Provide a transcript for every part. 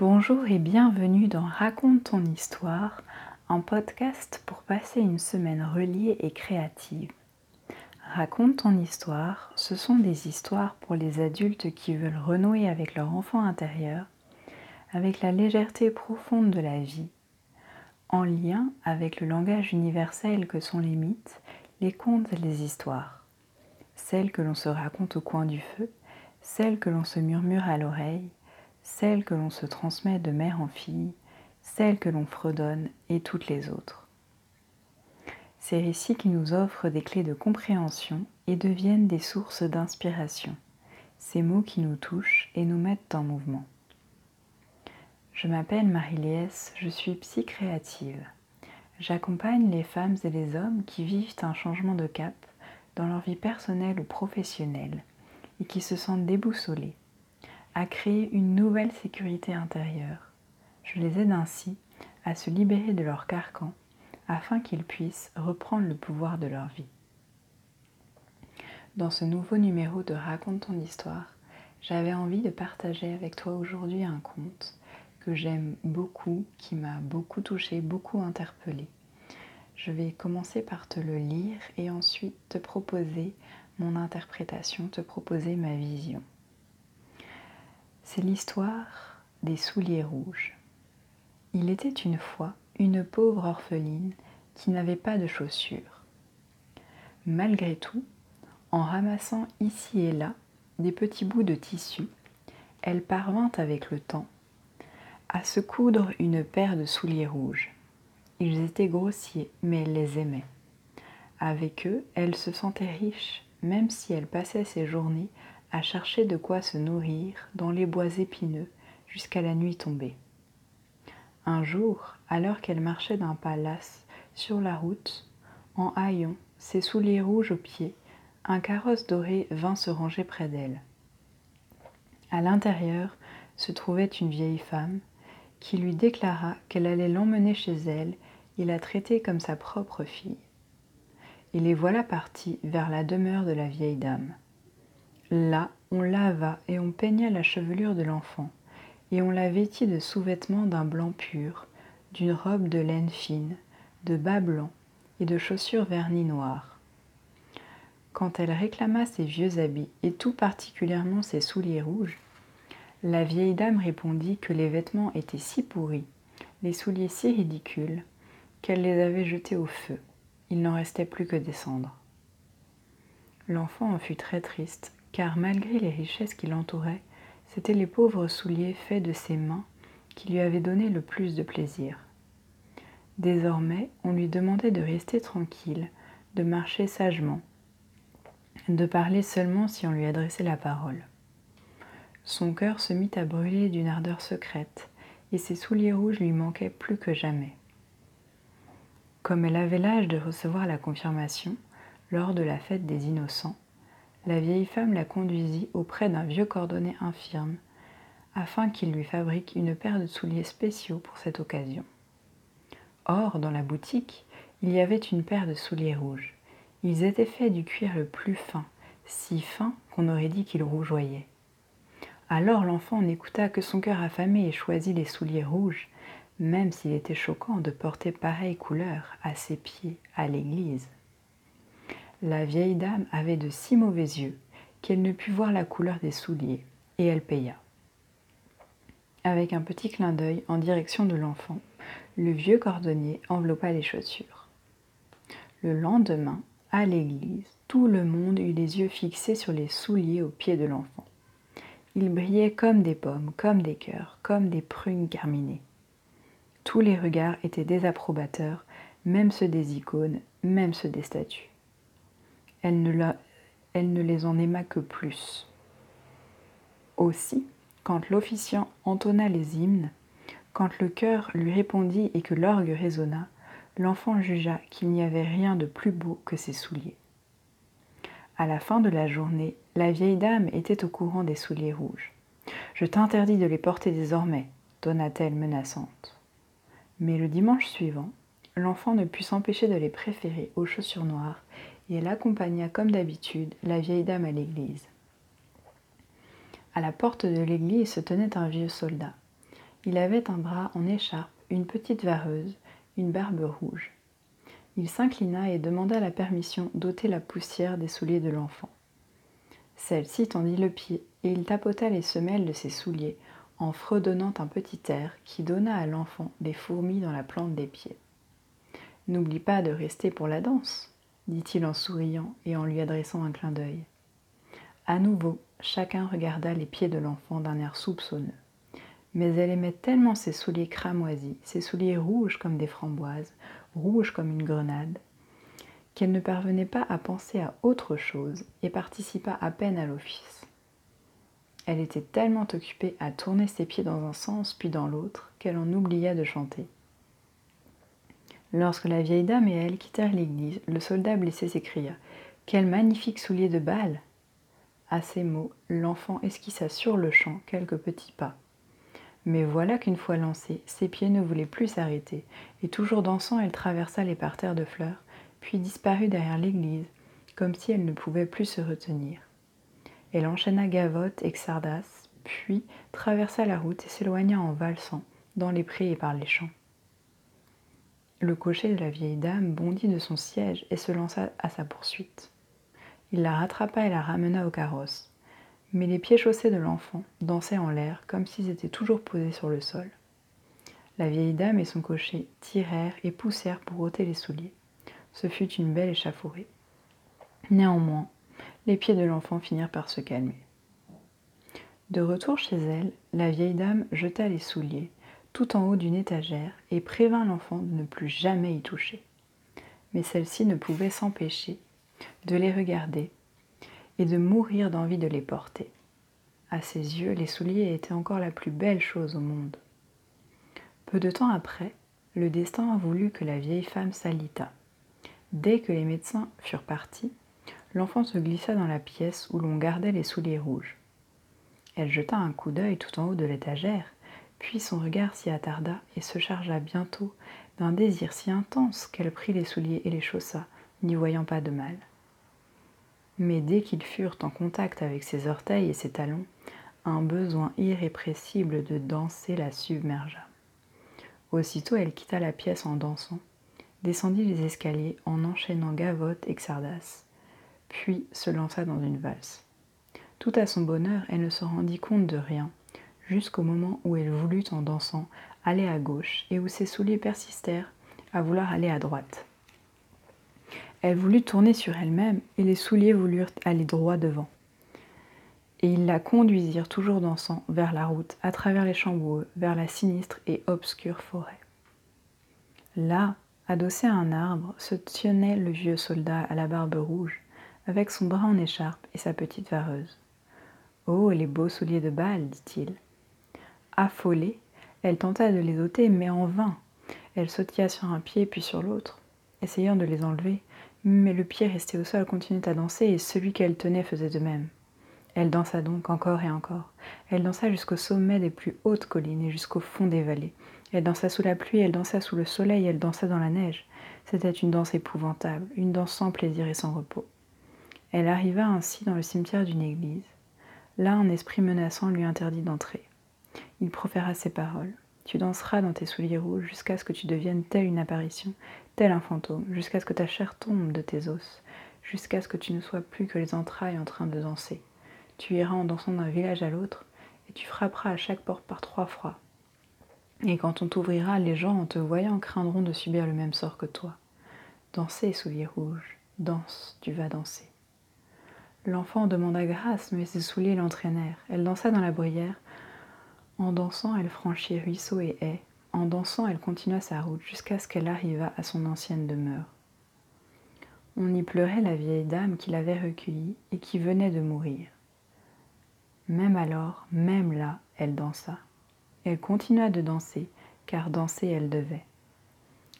Bonjour et bienvenue dans Raconte ton histoire, un podcast pour passer une semaine reliée et créative. Raconte ton histoire, ce sont des histoires pour les adultes qui veulent renouer avec leur enfant intérieur, avec la légèreté profonde de la vie, en lien avec le langage universel que sont les mythes, les contes et les histoires, celles que l'on se raconte au coin du feu, celles que l'on se murmure à l'oreille, celles que l'on se transmet de mère en fille, celles que l'on fredonne et toutes les autres. Ces récits qui nous offrent des clés de compréhension et deviennent des sources d'inspiration, ces mots qui nous touchent et nous mettent en mouvement. Je m'appelle Marie-Liesse, je suis psy-créative. J'accompagne les femmes et les hommes qui vivent un changement de cap dans leur vie personnelle ou professionnelle et qui se sentent déboussolés à créer une nouvelle sécurité intérieure. Je les aide ainsi à se libérer de leur carcan afin qu'ils puissent reprendre le pouvoir de leur vie. Dans ce nouveau numéro de Raconte ton histoire, j'avais envie de partager avec toi aujourd'hui un conte que j'aime beaucoup, qui m'a beaucoup touché, beaucoup interpellé. Je vais commencer par te le lire et ensuite te proposer mon interprétation, te proposer ma vision. C'est l'histoire des souliers rouges. Il était une fois une pauvre orpheline qui n'avait pas de chaussures. Malgré tout, en ramassant ici et là des petits bouts de tissu, elle parvint avec le temps à se coudre une paire de souliers rouges. Ils étaient grossiers, mais elle les aimait. Avec eux, elle se sentait riche, même si elle passait ses journées à chercher de quoi se nourrir dans les bois épineux jusqu'à la nuit tombée. Un jour, alors qu'elle marchait d'un pas las sur la route, en haillons, ses souliers rouges aux pieds, un carrosse doré vint se ranger près d'elle. À l'intérieur se trouvait une vieille femme qui lui déclara qu'elle allait l'emmener chez elle et la traiter comme sa propre fille. Et les voilà partis vers la demeure de la vieille dame. Là, on lava et on peigna la chevelure de l'enfant, et on la vêtit de sous-vêtements d'un blanc pur, d'une robe de laine fine, de bas blancs et de chaussures vernis noirs. Quand elle réclama ses vieux habits, et tout particulièrement ses souliers rouges, la vieille dame répondit que les vêtements étaient si pourris, les souliers si ridicules, qu'elle les avait jetés au feu. Il n'en restait plus que des cendres. L'enfant en fut très triste car malgré les richesses qui l'entouraient, c'étaient les pauvres souliers faits de ses mains qui lui avaient donné le plus de plaisir. Désormais, on lui demandait de rester tranquille, de marcher sagement, de parler seulement si on lui adressait la parole. Son cœur se mit à brûler d'une ardeur secrète, et ses souliers rouges lui manquaient plus que jamais. Comme elle avait l'âge de recevoir la confirmation, lors de la fête des innocents, la vieille femme la conduisit auprès d'un vieux cordonnier infirme, afin qu'il lui fabrique une paire de souliers spéciaux pour cette occasion. Or, dans la boutique, il y avait une paire de souliers rouges. Ils étaient faits du cuir le plus fin, si fin qu'on aurait dit qu'ils rougeoyaient. Alors l'enfant n'écouta que son cœur affamé et choisit les souliers rouges, même s'il était choquant de porter pareille couleur à ses pieds à l'église. La vieille dame avait de si mauvais yeux qu'elle ne put voir la couleur des souliers, et elle paya. Avec un petit clin d'œil en direction de l'enfant, le vieux cordonnier enveloppa les chaussures. Le lendemain, à l'église, tout le monde eut les yeux fixés sur les souliers aux pieds de l'enfant. Ils brillaient comme des pommes, comme des cœurs, comme des prunes carminées. Tous les regards étaient désapprobateurs, même ceux des icônes, même ceux des statues elle ne, les en aima que plus. Aussi, quand l'officiant entonna les hymnes, quand le cœur lui répondit et que l'orgue résonna, l'enfant jugea qu'il n'y avait rien de plus beau que ses souliers. À la fin de la journée, la vieille dame était au courant des souliers rouges. Je t'interdis de les porter désormais, donna-t-elle menaçante. Mais le dimanche suivant, l'enfant ne put s'empêcher de les préférer aux chaussures noires et elle accompagna comme d'habitude la vieille dame à l'église. À la porte de l'église se tenait un vieux soldat. Il avait un bras en écharpe, une petite vareuse, une barbe rouge. Il s'inclina et demanda la permission d'ôter la poussière des souliers de l'enfant. Celle-ci tendit le pied et il tapota les semelles de ses souliers en fredonnant un petit air qui donna à l'enfant des fourmis dans la plante des pieds. N'oublie pas de rester pour la danse, dit-il en souriant et en lui adressant un clin d'œil. À nouveau, chacun regarda les pieds de l'enfant d'un air soupçonneux. Mais elle aimait tellement ses souliers cramoisis, ses souliers rouges comme des framboises, rouges comme une grenade, qu'elle ne parvenait pas à penser à autre chose et participa à peine à l'office. Elle était tellement occupée à tourner ses pieds dans un sens puis dans l'autre qu'elle en oublia de chanter. Lorsque la vieille dame et elle quittèrent l'église, le soldat blessé s'écria Quel magnifique soulier de balle À ces mots, l'enfant esquissa sur le champ quelques petits pas. Mais voilà qu'une fois lancée, ses pieds ne voulaient plus s'arrêter, et toujours dansant, elle traversa les parterres de fleurs, puis disparut derrière l'église, comme si elle ne pouvait plus se retenir. Elle enchaîna Gavotte et Xardas, puis traversa la route et s'éloigna en valsant, dans les prés et par les champs. Le cocher de la vieille dame bondit de son siège et se lança à sa poursuite. Il la rattrapa et la ramena au carrosse, mais les pieds chaussés de l'enfant dansaient en l'air comme s'ils étaient toujours posés sur le sol. La vieille dame et son cocher tirèrent et poussèrent pour ôter les souliers. Ce fut une belle échafourée. Néanmoins, les pieds de l'enfant finirent par se calmer. De retour chez elle, la vieille dame jeta les souliers tout en haut d'une étagère et prévint l'enfant de ne plus jamais y toucher. Mais celle-ci ne pouvait s'empêcher de les regarder et de mourir d'envie de les porter. À ses yeux, les souliers étaient encore la plus belle chose au monde. Peu de temps après, le destin a voulu que la vieille femme s'alitât. Dès que les médecins furent partis, l'enfant se glissa dans la pièce où l'on gardait les souliers rouges. Elle jeta un coup d'œil tout en haut de l'étagère, puis son regard s'y attarda et se chargea bientôt d'un désir si intense qu'elle prit les souliers et les chaussa, n'y voyant pas de mal. Mais dès qu'ils furent en contact avec ses orteils et ses talons, un besoin irrépressible de danser la submergea. Aussitôt elle quitta la pièce en dansant, descendit les escaliers en enchaînant gavotte et xardas, puis se lança dans une valse. Tout à son bonheur, elle ne se rendit compte de rien, jusqu'au moment où elle voulut, en dansant, aller à gauche et où ses souliers persistèrent à vouloir aller à droite. Elle voulut tourner sur elle-même et les souliers voulurent aller droit devant. Et ils la conduisirent toujours dansant vers la route, à travers les champs boueux, vers la sinistre et obscure forêt. Là, adossé à un arbre, se tenait le vieux soldat à la barbe rouge, avec son bras en écharpe et sa petite vareuse. Oh, les beaux souliers de bal, dit-il. Affolée, elle tenta de les ôter, mais en vain. Elle sautilla sur un pied puis sur l'autre, essayant de les enlever, mais le pied resté au sol continuait à danser et celui qu'elle tenait faisait de même. Elle dansa donc encore et encore. Elle dansa jusqu'au sommet des plus hautes collines et jusqu'au fond des vallées. Elle dansa sous la pluie, elle dansa sous le soleil, elle dansa dans la neige. C'était une danse épouvantable, une danse sans plaisir et sans repos. Elle arriva ainsi dans le cimetière d'une église. Là, un esprit menaçant lui interdit d'entrer. Il proféra ces paroles. Tu danseras dans tes souliers rouges jusqu'à ce que tu deviennes telle une apparition, tel un fantôme, jusqu'à ce que ta chair tombe de tes os, jusqu'à ce que tu ne sois plus que les entrailles en train de danser. Tu iras en dansant d'un village à l'autre, et tu frapperas à chaque porte par trois fois. Et quand on t'ouvrira, les gens, en te voyant, craindront de subir le même sort que toi. Dansez, souliers rouges, danse, tu vas danser. L'enfant demanda grâce, mais ses souliers l'entraînèrent. Elle dansa dans la bruyère, en dansant, elle franchit ruisseaux et haies. En dansant, elle continua sa route jusqu'à ce qu'elle arrivât à son ancienne demeure. On y pleurait la vieille dame qui l'avait recueillie et qui venait de mourir. Même alors, même là, elle dansa. Elle continua de danser, car danser elle devait.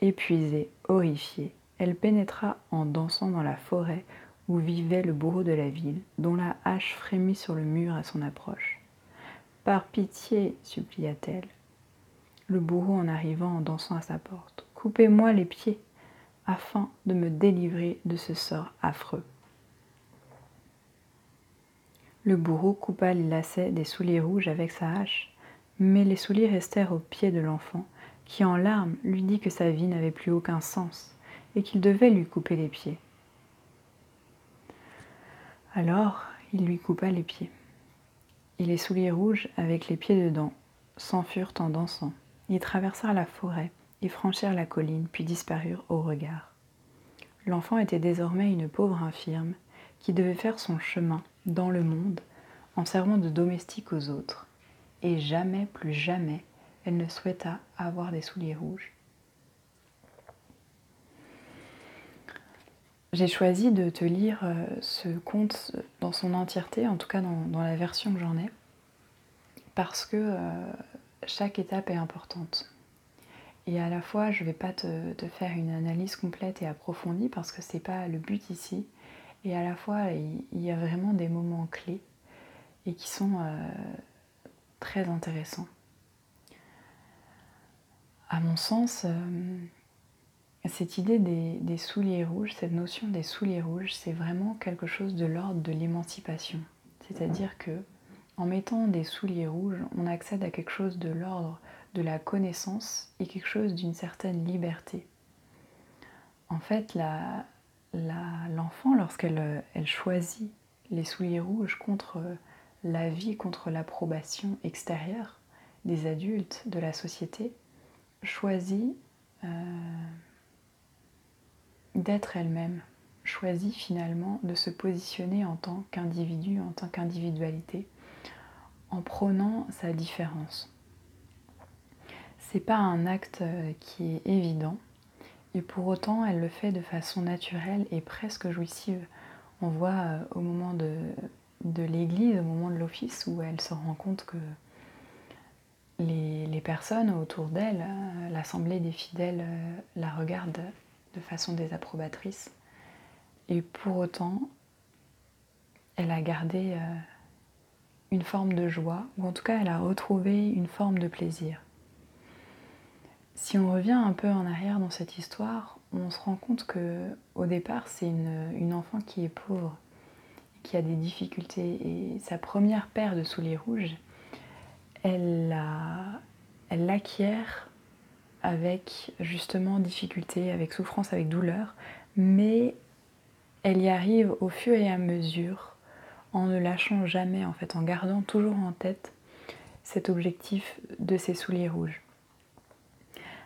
Épuisée, horrifiée, elle pénétra en dansant dans la forêt où vivait le bourreau de la ville, dont la hache frémit sur le mur à son approche. Par pitié, supplia-t-elle. Le bourreau en arrivant en dansant à sa porte. Coupez-moi les pieds, afin de me délivrer de ce sort affreux. Le bourreau coupa les lacets des souliers rouges avec sa hache, Mais les souliers restèrent aux pieds de l'enfant, qui en larmes lui dit que sa vie n'avait plus aucun sens et qu'il devait lui couper les pieds. Alors il lui coupa les pieds. Et les souliers rouges, avec les pieds dedans, s'enfurent en dansant. Ils traversèrent la forêt et franchirent la colline, puis disparurent au regard. L'enfant était désormais une pauvre infirme qui devait faire son chemin dans le monde en servant de domestique aux autres. Et jamais, plus jamais, elle ne souhaita avoir des souliers rouges. J'ai choisi de te lire euh, ce conte dans son entièreté, en tout cas dans, la version que j'en ai, parce que euh, chaque étape est importante. Et à la fois, je ne vais pas te, faire une analyse complète et approfondie parce que ce n'est pas le but ici. Et à la fois, il, y a vraiment des moments clés et qui sont euh, très intéressants. À mon sens, cette idée des, souliers rouges, cette notion des souliers rouges, c'est vraiment quelque chose de l'ordre de l'émancipation. C'est-à-dire que en mettant des souliers rouges, on accède à quelque chose de l'ordre de la connaissance et quelque chose d'une certaine liberté. En fait, l'enfant, lorsqu'elle elle choisit les souliers rouges contre la vie, contre l'approbation extérieure des adultes, de la société, choisit euh, d'être elle-même, choisit finalement de se positionner en tant qu'individu, en tant qu'individualité, en prônant sa différence. C'est pas un acte euh, qui est évident, et pour autant elle le fait de façon naturelle et presque jouissive. On voit euh, au moment de, l'église, au moment de l'office, où elle se rend compte que les, les personnes autour d'elle, euh, l'assemblée des fidèles, la regardent de façon désapprobatrice. Et pour autant, elle a gardé euh, une forme de joie, ou en tout cas elle a retrouvé une forme de plaisir. Si on revient un peu en arrière dans cette histoire, on se rend compte que au départ c'est une, enfant qui est pauvre, qui a des difficultés, et sa première paire de souliers rouges, elle l'acquiert avec justement difficulté, avec souffrance, avec douleur, mais elle y arrive au fur et à mesure, en ne lâchant jamais, en fait, en gardant toujours en tête cet objectif de ses souliers rouges.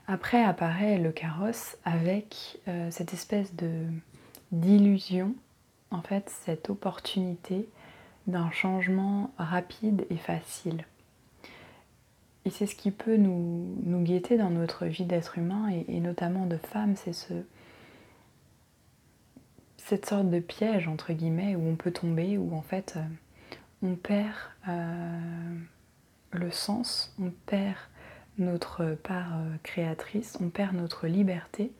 Après apparaît le carrosse avec euh, cette espèce de d'illusion, en fait, cette opportunité d'un changement rapide et facile. Et c'est ce qui peut nous, guetter dans notre vie d'être humain et, notamment de femme, c'est ce, cette sorte de piège, entre guillemets, où on peut tomber, où en fait euh, on perd euh, le sens, on perd notre part euh, créatrice, on perd notre liberté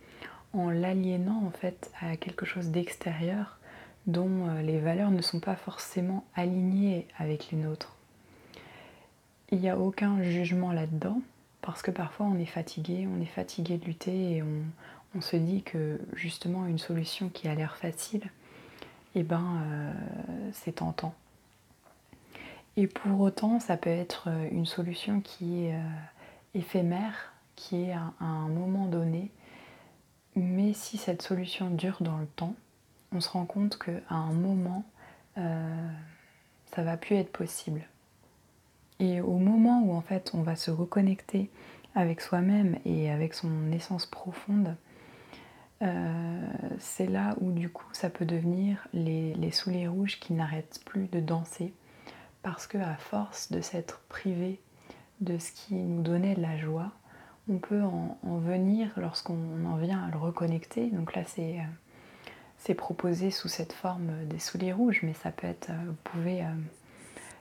en l'aliénant en fait à quelque chose d'extérieur dont les valeurs ne sont pas forcément alignées avec les nôtres. Il n'y a aucun jugement là-dedans, parce que parfois on est fatigué, on est fatigué de lutter et on, se dit que justement une solution qui a l'air facile, eh ben euh, c'est tentant. Et pour autant, ça peut être une solution qui est euh, éphémère, qui est à, un moment donné, mais si cette solution dure dans le temps, on se rend compte qu'à un moment, euh, ça va plus être possible. Et au moment où en fait on va se reconnecter avec soi-même et avec son essence profonde, euh, c'est là où du coup ça peut devenir les, les souliers rouges qui n'arrêtent plus de danser parce que à force de s'être privé de ce qui nous donnait de la joie, on peut en, venir lorsqu'on en vient à le reconnecter. Donc là c'est euh, proposé sous cette forme des souliers rouges, mais ça peut être, euh, vous pouvez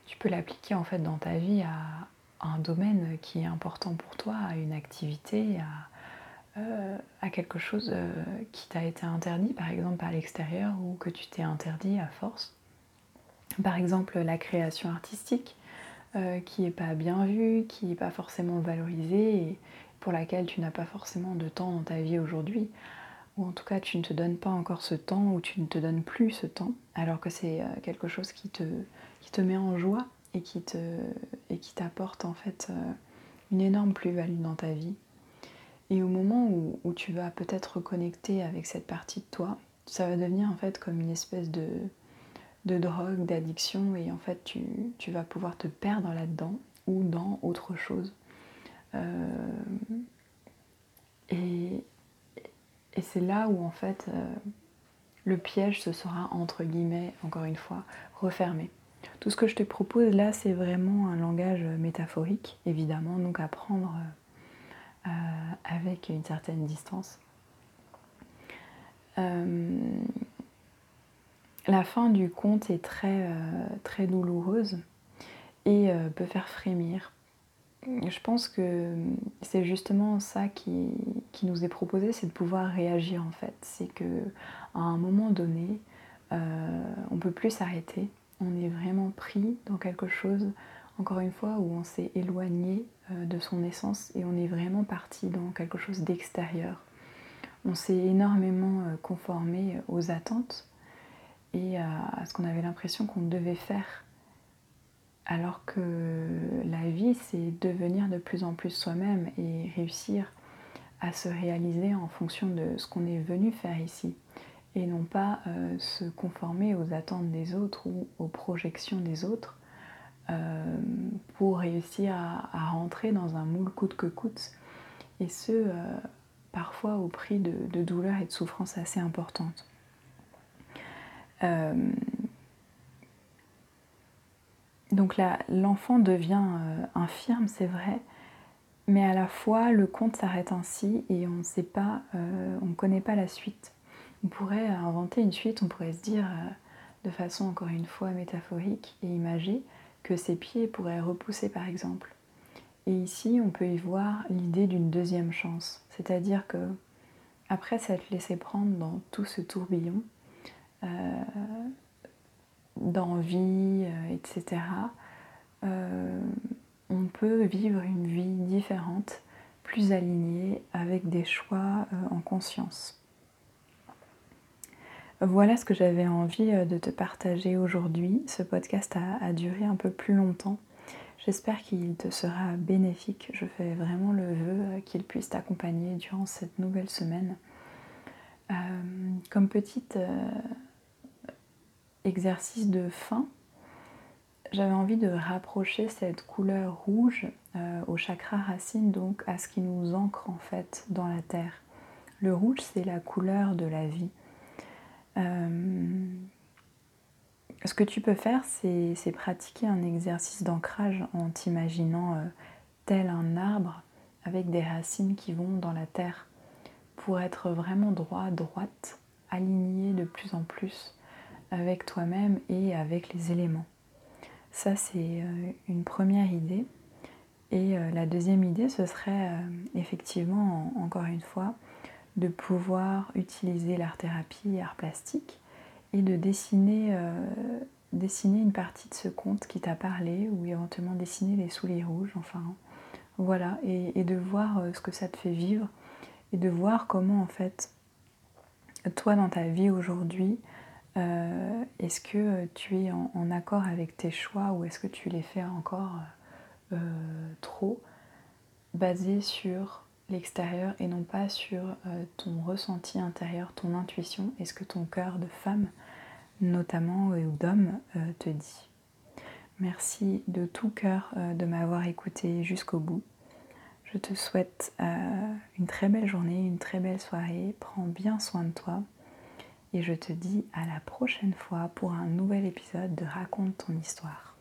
tu peux l'appliquer en fait dans ta vie à, un domaine qui est important pour toi, à une activité, à, euh, quelque chose euh, qui t'a été interdit par exemple par l'extérieur ou que tu t'es interdit à force. Par exemple la création artistique euh, qui n'est pas bien vue, qui n'est pas forcément valorisée et pour laquelle tu n'as pas forcément de temps dans ta vie aujourd'hui ou en tout cas tu ne te donnes pas encore ce temps ou tu ne te donnes plus ce temps alors que c'est quelque chose qui te, qui te met en joie et qui te et qui t'apporte en fait une énorme plus-value dans ta vie. Et au moment où, tu vas peut-être reconnecter avec cette partie de toi, ça va devenir en fait comme une espèce de, de drogue, d'addiction, et en fait tu, tu, vas pouvoir te perdre là-dedans ou dans autre chose. Euh, et, et c'est là où en fait euh, le piège se sera entre guillemets, encore une fois, refermé. Tout ce que je te propose là, c'est vraiment un langage métaphorique, évidemment, donc à prendre euh, avec une certaine distance. Euh, la fin du conte est très, très douloureuse et peut faire frémir je pense que c'est justement ça qui, nous est proposé, c'est de pouvoir réagir en fait. C'est que à un moment donné, euh, on ne peut plus s'arrêter. On est vraiment pris dans quelque chose, encore une fois, où on s'est éloigné euh, de son essence et on est vraiment parti dans quelque chose d'extérieur. On s'est énormément euh, conformé aux attentes et à ce qu'on avait l'impression qu'on devait faire alors que la vie, c'est devenir de plus en plus soi-même et réussir à se réaliser en fonction de ce qu'on est venu faire ici et non pas euh, se conformer aux attentes des autres ou aux projections des autres euh, pour réussir à, rentrer dans un moule coûte que coûte et ce euh, parfois au prix de, de douleurs et de souffrances assez importantes. Donc l'enfant devient infirme, c'est vrai, mais à la fois le conte s'arrête ainsi et on ne sait pas, on ne connaît pas la suite. On pourrait inventer une suite, on pourrait se dire euh, de façon encore une fois métaphorique et imagée que ses pieds pourraient repousser par exemple. Et ici, on peut y voir l'idée d'une deuxième chance, c'est-à-dire que après s'être laissé prendre dans tout ce tourbillon, d'envie, euh, etc., euh, on peut vivre une vie différente, plus alignée, avec des choix euh, en conscience. Voilà ce que j'avais envie de te partager aujourd'hui. Ce podcast a, duré un peu plus longtemps. J'espère qu'il te sera bénéfique. Je fais vraiment le vœu qu'il puisse t'accompagner durant cette nouvelle semaine. comme petite exercice de fin, j'avais envie de rapprocher cette couleur rouge euh, au chakra racine, donc à ce qui nous ancre en fait dans la terre. Le rouge, c'est la couleur de la vie. Euh, ce que tu peux faire, c'est pratiquer un exercice d'ancrage en t'imaginant euh, tel un arbre avec des racines qui vont dans la terre pour être vraiment droit, droite, aligné de plus en plus avec toi-même et avec les éléments. Ça, c'est euh, une première idée. Et la deuxième idée, ce serait effectivement, encore une fois, de pouvoir utiliser l'art-thérapie, art plastique, et de dessiner, dessiner une partie de ce conte qui t'a parlé, ou éventuellement dessiner les souliers rouges, enfin, voilà, et, de voir ce que ça te fait vivre, et de voir comment, en fait, toi, dans ta vie aujourd'hui, euh, est-ce que tu es en, accord avec tes choix ou est-ce que tu les fais encore euh, trop basés sur l'extérieur et non pas sur euh, ton ressenti intérieur, ton intuition et ce que ton cœur de femme, notamment ou d'homme, te dit. Merci de tout cœur de m'avoir écouté jusqu'au bout. Je te souhaite une très belle journée, une très belle soirée. Prends bien soin de toi et je te dis à la prochaine fois pour un nouvel épisode de Raconte ton histoire.